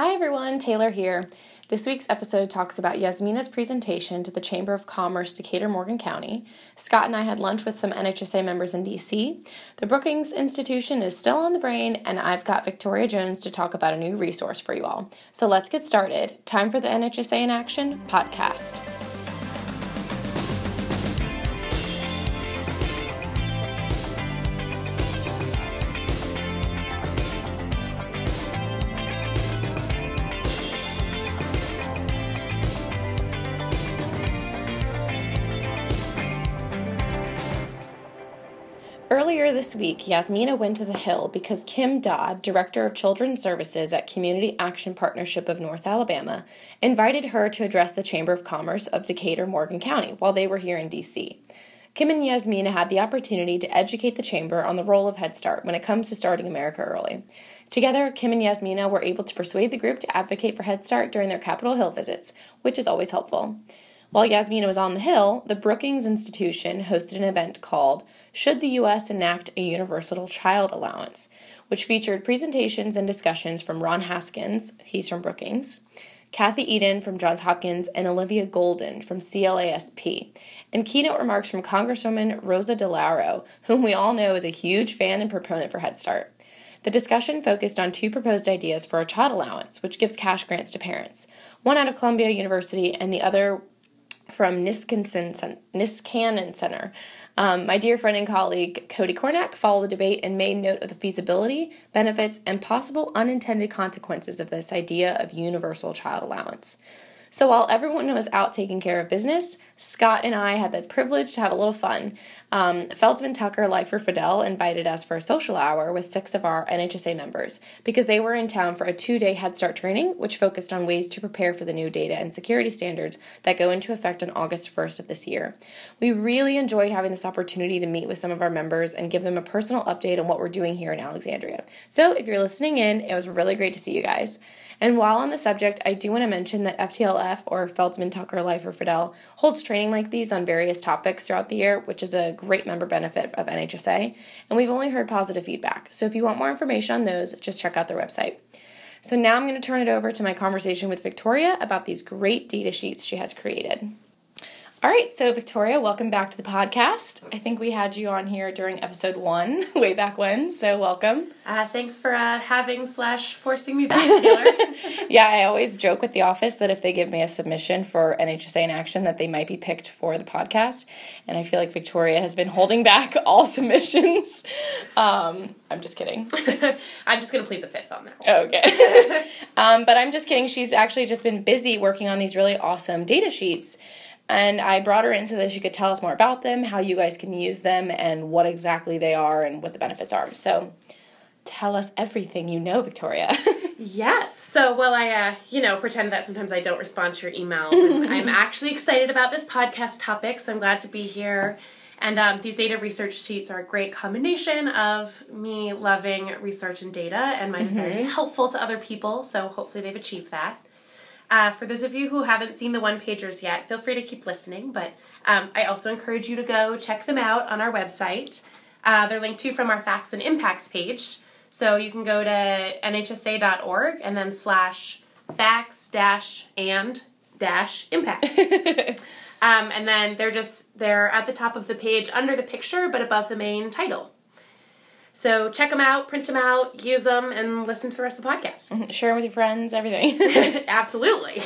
Hi everyone, Taylor here. This week's episode talks about Yasmina's presentation to the Chamber of Commerce Decatur Morgan County. Scott and I had lunch with some NHSA members in DC. The Brookings Institution is still on the brain, and I've got Victoria Jones to talk about a new resource for you all. So let's get started. Time for the NHSA in Action podcast. This week, Yasmina went to the Hill because Kim Dodd, Director of Children's Services at Community Action Partnership of North Alabama, invited her to address the Chamber of Commerce of Decatur Morgan County while they were here in D.C. Kim and Yasmina had the opportunity to educate the Chamber on the role of Head Start when it comes to starting America early. Together, Kim and Yasmina were able to persuade the group to advocate for Head Start during their Capitol Hill visits, which is always helpful. While Yasmina was on the Hill, the Brookings Institution hosted an event called Should the U.S. Enact a Universal Child Allowance, which featured presentations and discussions from Ron Haskins, he's from Brookings, Kathy Edin from Johns Hopkins, and Olivia Golden from CLASP, and keynote remarks from Congresswoman Rosa DeLauro, whom we all know is a huge fan and proponent for Head Start. The discussion focused on two proposed ideas for a child allowance, which gives cash grants to parents, one out of Columbia University and the other from Niskanen, Niskanen Center. Um, my dear friend and colleague Cody Cornack followed the debate and made note of the feasibility, benefits, and possible unintended consequences of this idea of universal child allowance. So while everyone was out taking care of business, Scott and I had the privilege to have a little fun. Um, Feldesman Tucker Leifer Fidell invited us for a social hour with six of our NHSA members because they were in town for a two day Head Start training, which focused on ways to prepare for the new data and security standards that go into effect on August 1st of this year. We really enjoyed having this opportunity to meet with some of our members and give them a personal update on what we're doing here in Alexandria. So if you're listening in, it was really great to see you guys. And while on the subject, I do want to mention that FTLF, or Feldesman Tucker Leifer Fidell, holds training like these on various topics throughout the year, which is a great member benefit of NHSA. And we've only heard positive feedback. So if you want more information on those, just check out their website. So now I'm going to turn it over to my conversation with Victoria about these great data sheets she has created. All right, so Victoria, welcome back to the podcast. I think we had you on here during episode one, way back when, so welcome. Uh, thanks for uh, having slash forcing me back, Taylor. yeah, I always joke with the office that if they give me a submission for NHSA in action, that they might be picked for the podcast, and I feel like Victoria has been holding back all submissions. Um, I'm just kidding. I'm just gonna plead the fifth on that. One. Okay, um, but I'm just kidding. She's actually just been busy working on these really awesome data sheets. And I brought her in so that she could tell us more about them, how you guys can use them, and what exactly they are and what the benefits are. So tell us everything you know, Victoria. yes. So, well, I, uh, you know, pretend that sometimes I don't respond to your emails. I'm actually excited about this podcast topic, so I'm glad to be here. And um, these data research sheets are a great combination of me loving research and data and my desire mm-hmm. to be helpful to other people. So hopefully they've achieved that. Uh, for those of you who haven't seen the one pagers yet, feel free to keep listening, but um, I also encourage you to go check them out on our website. Uh, they're linked to from our facts and impacts page. So you can go to nhsa.org and then slash facts dash and dash impacts. um, and then they're just, they're at the top of the page under the picture, but above the main title. So check them out, print them out, use them, and listen to the rest of the podcast. Mm-hmm. Share them with your friends, everything. Absolutely.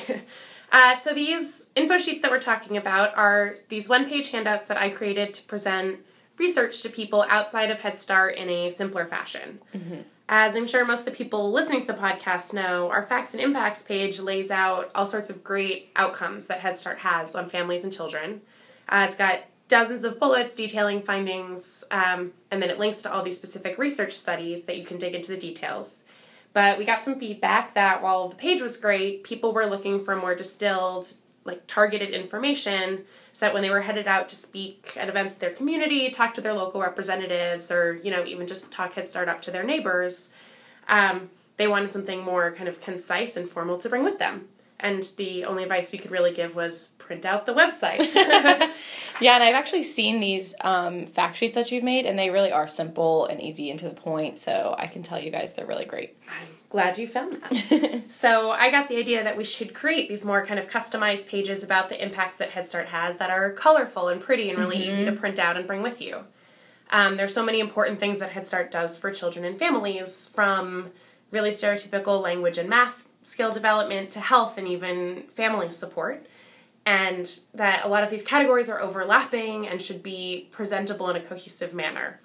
Uh, so these info sheets that we're talking about are these one-page handouts that I created to present research to people outside of Head Start in a simpler fashion. Mm-hmm. As I'm sure most of the people listening to the podcast know, our Facts and Impacts page lays out all sorts of great outcomes that Head Start has on families and children. Uh, it's got dozens of bullets detailing findings, um, and then it links to all these specific research studies that you can dig into the details. But we got some feedback that while the page was great, people were looking for more distilled, like targeted information so that when they were headed out to speak at events in their community, talk to their local representatives, or, you know, even just talk Head Start up to their neighbors, um, they wanted something more kind of concise and formal to bring with them and the only advice we could really give was print out the website. yeah, and I've actually seen these um, fact sheets that you've made, and they really are simple and easy and to the point. So I can tell you guys they're really great. Glad you found that. so I got the idea that we should create these more kind of customized pages about the impacts that Head Start has that are colorful and pretty and really easy to print out and bring with you. Um, there's so many important things that Head Start does for children and families, from really stereotypical language and math skill development to health and even family support. And that a lot of these categories are overlapping and should be presentable in a cohesive manner.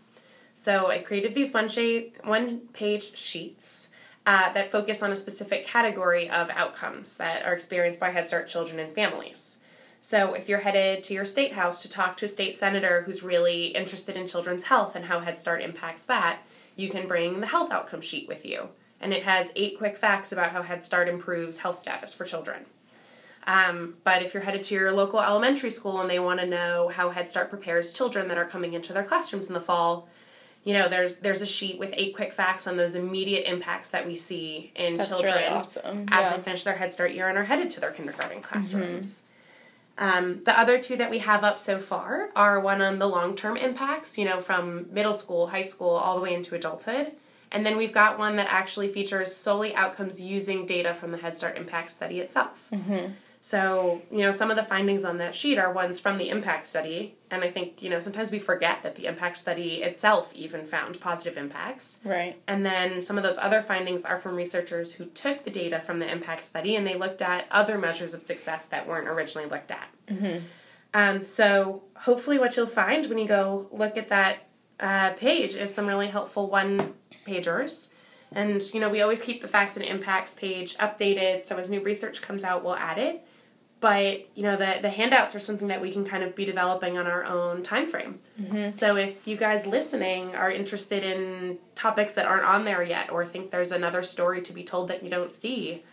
So I created these one, shade, one page sheets uh, that focus on a specific category of outcomes that are experienced by Head Start children and families. So if you're headed to your state house to talk to a state senator who's really interested in children's health and how Head Start impacts that, you can bring the health outcome sheet with you. And it has eight quick facts about how Head Start improves health status for children. Um, but if you're headed to your local elementary school and they want to know how Head Start prepares children that are coming into their classrooms in the fall, you know, there's there's a sheet with eight quick facts on those immediate impacts that we see in That's children really awesome. as Yeah. they finish their Head Start year and are headed to their kindergarten classrooms. Um, the other two that we have up so far are one on the long term impacts, you know, from middle school, high school, all the way into adulthood. And then we've got one that actually features solely outcomes using data from the Head Start Impact Study itself. So, you know, some of the findings on that sheet are ones from the impact study. And I think, you know, sometimes we forget that the impact study itself even found positive impacts. Right. And then some of those other findings are from researchers who took the data from the impact study and they looked at other measures of success that weren't originally looked at. Hmm. Um, so hopefully, what you'll find when you go look at that uh, page is some really helpful one pagers. And you know, we always keep the facts and impacts page updated, so as new research comes out, we'll add it. But you know, the the handouts are something that we can kind of be developing on our own time frame. So if you guys listening are interested in topics that aren't on there yet, or think there's another story to be told that you don't see,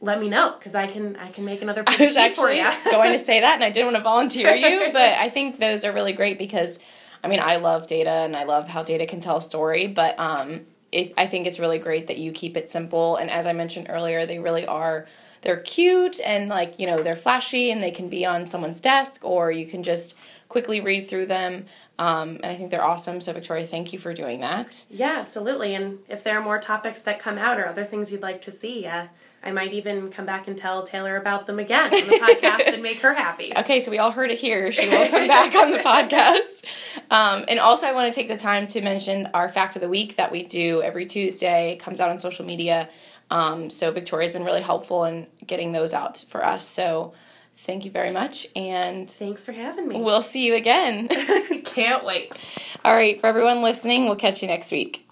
let me know because I can I can make another I page was actually you. going to say that, and I didn't want to volunteer you, but I think those are really great because, I mean, I love data and I love how data can tell a story, but um, it, I think it's really great that you keep it simple. And as I mentioned earlier, they really are. They're cute and like you know they're flashy and they can be on someone's desk or you can just quickly read through them. Um, and I think they're awesome. So Victoria, thank you for doing that. Yeah, absolutely. And if there are more topics that come out or other things you'd like to see, uh, I might even come back and tell Taylor about them again on the podcast and make her happy. Okay, so we all heard it here. She will come back on the podcast. Um, and also, I want to take the time to mention our fact of the week that we do every Tuesday. It comes out on social media. Um, so Victoria's been really helpful in getting those out for us. So thank you very much, and Thanks for having me. we'll see you again. Can't wait. all right, for everyone listening, we'll catch you next week.